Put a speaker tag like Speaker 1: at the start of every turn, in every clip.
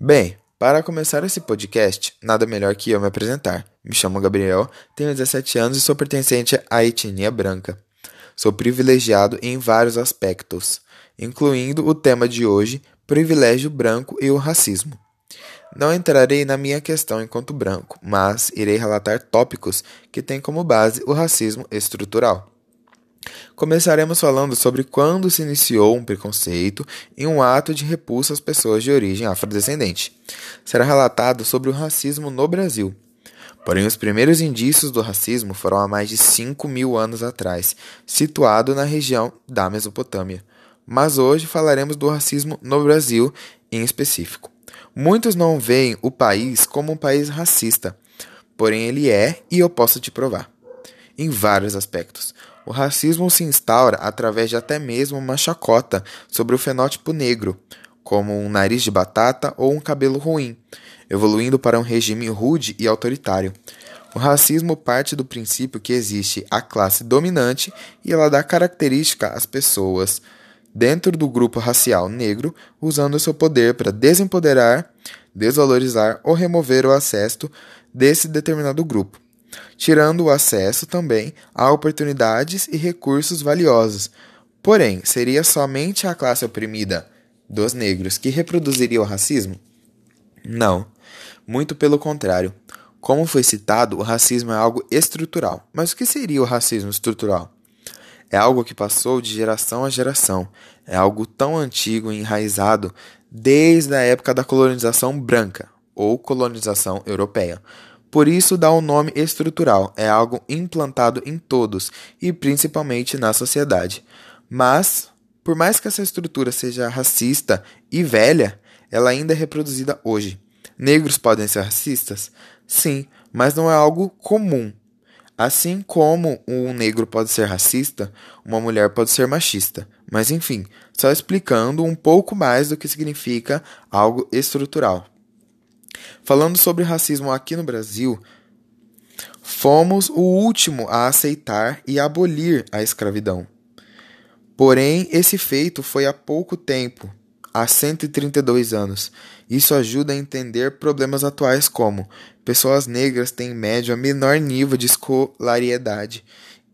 Speaker 1: Bem, para começar esse podcast, nada melhor que eu me apresentar. Me chamo Gabriel, tenho 17 anos e sou pertencente à etnia branca. Sou privilegiado em vários aspectos, incluindo o tema de hoje, privilégio branco e o racismo. Não entrarei na minha questão enquanto branco, mas irei relatar tópicos que têm como base o racismo estrutural. Começaremos falando sobre quando se iniciou um preconceito e um ato de repulsa às pessoas de origem afrodescendente. Será relatado sobre o racismo no Brasil. Porém, os primeiros indícios do racismo foram há mais de 5 mil anos atrás, situado na região da Mesopotâmia. Mas hoje falaremos do racismo no Brasil em específico. Muitos não veem o país como um país racista, porém ele é e eu posso te provar. Em vários aspectos. O racismo se instaura através de até mesmo uma chacota sobre o fenótipo negro, como um nariz de batata ou um cabelo ruim, evoluindo para um regime rude e autoritário. O racismo parte do princípio que existe a classe dominante e ela dá característica às pessoas dentro do grupo racial negro, usando seu poder para desempoderar, desvalorizar ou remover o acesso desse determinado grupo tirando o acesso também a oportunidades e recursos valiosos. Porém, seria somente a classe oprimida dos negros que reproduziria o racismo? Não. Muito pelo contrário. Como foi citado, o racismo é algo estrutural. Mas o que seria o racismo estrutural? É algo que passou de geração a geração. É algo tão antigo e enraizado desde a época da colonização branca ou colonização europeia. Por isso dá o um nome estrutural, é algo implantado em todos e principalmente na sociedade. Mas, por mais que essa estrutura seja racista e velha, ela ainda é reproduzida hoje. Negros podem ser racistas? Sim, mas não é algo comum. Assim como um negro pode ser racista, uma mulher pode ser machista. Mas enfim, só explicando um pouco mais do que significa algo estrutural. Falando sobre racismo aqui no Brasil, fomos o último a aceitar e abolir a escravidão. Porém, esse feito foi há pouco tempo, há 132 anos. Isso ajuda a entender problemas atuais como pessoas negras têm em média menor nível de escolaridade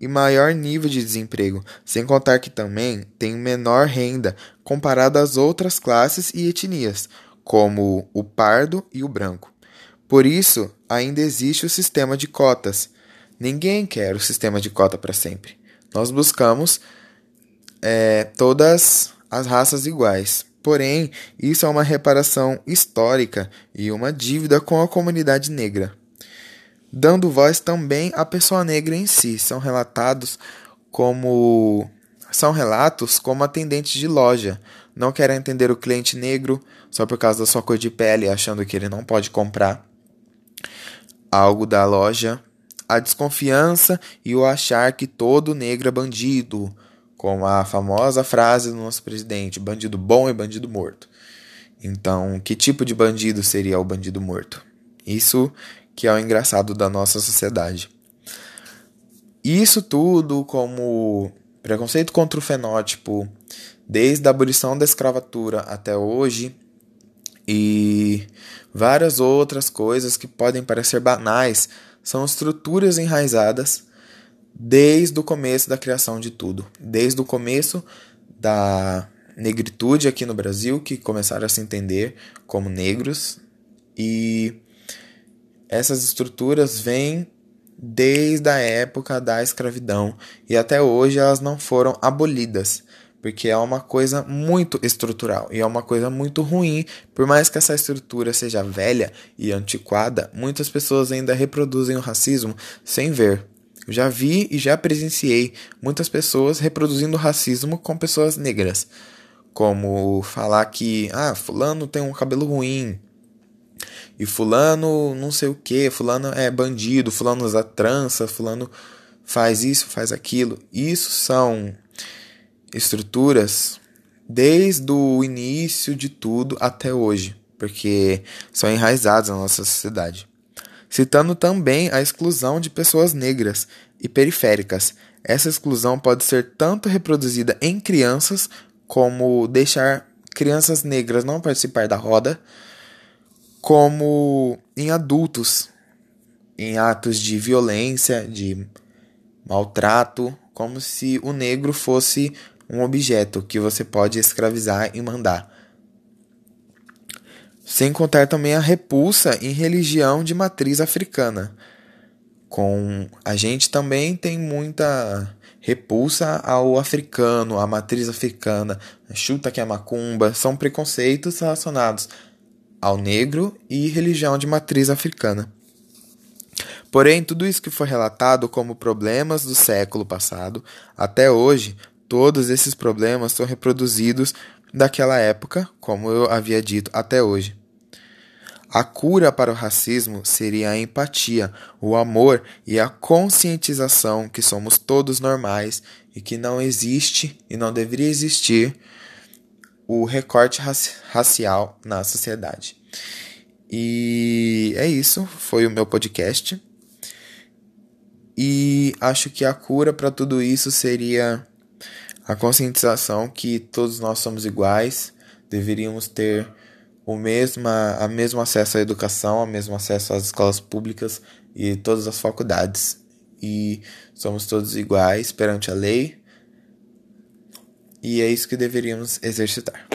Speaker 1: e maior nível de desemprego, sem contar que também têm menor renda comparada às outras classes e etnias, como o pardo e o branco. Por isso, ainda existe o sistema de cotas. Ninguém quer o sistema de cota para sempre. Nós buscamos é, todas as raças iguais. Porém, isso é uma reparação histórica e uma dívida com a comunidade negra. Dando voz também à pessoa negra em si, são relatados como são relatos como atendentes de loja, não querem entender o cliente negro só por causa da sua cor de pele, achando que ele não pode comprar algo da loja, a desconfiança e o achar que todo negro é bandido, como a famosa frase do nosso presidente: bandido bom e bandido morto. Então, que tipo de bandido seria o bandido morto? Isso que é o engraçado da nossa sociedade. Isso tudo como preconceito contra o fenótipo, desde a abolição da escravatura até hoje, e várias outras coisas que podem parecer banais, são estruturas enraizadas desde o começo da criação de tudo, desde o começo da negritude aqui no Brasil, que começaram a se entender como negros, e essas estruturas vêm desde a época da escravidão e até hoje elas não foram abolidas porque é uma coisa muito estrutural e é uma coisa muito ruim. Por mais que essa estrutura seja velha e antiquada, muitas pessoas ainda reproduzem o racismo sem ver. Eu já vi e já presenciei muitas pessoas reproduzindo racismo com pessoas negras, como falar que ah, fulano tem um cabelo ruim, e fulano não sei o que, fulano é bandido, fulano usa trança, fulano faz isso, faz aquilo. Isso são estruturas desde o início de tudo até hoje, porque são enraizadas na nossa sociedade. Citando também a exclusão de pessoas negras e periféricas. Essa exclusão pode ser tanto reproduzida em crianças, como deixar crianças negras não participar da roda, como em adultos, em atos de violência, de maltrato, como se o negro fosse um objeto que você pode escravizar e mandar. Sem contar também a repulsa em religião de matriz africana. Com a gente também tem muita repulsa ao africano, à matriz africana, chuta que é macumba, são preconceitos relacionados ao negro e religião de matriz africana. Porém, tudo isso que foi relatado como problemas do século passado, até hoje, todos esses problemas são reproduzidos daquela época, como eu havia dito, até hoje. A cura para o racismo seria a empatia, o amor e a conscientização que somos todos normais e que não existe e não deveria existir o recorte racial na sociedade. E é isso, foi o meu podcast. E acho que a cura para tudo isso seria a conscientização que todos nós somos iguais, deveríamos ter o mesmo, a mesmo acesso à educação, o mesmo acesso às escolas públicas e todas as faculdades. E somos todos iguais perante a lei. E é isso que deveríamos exercitar.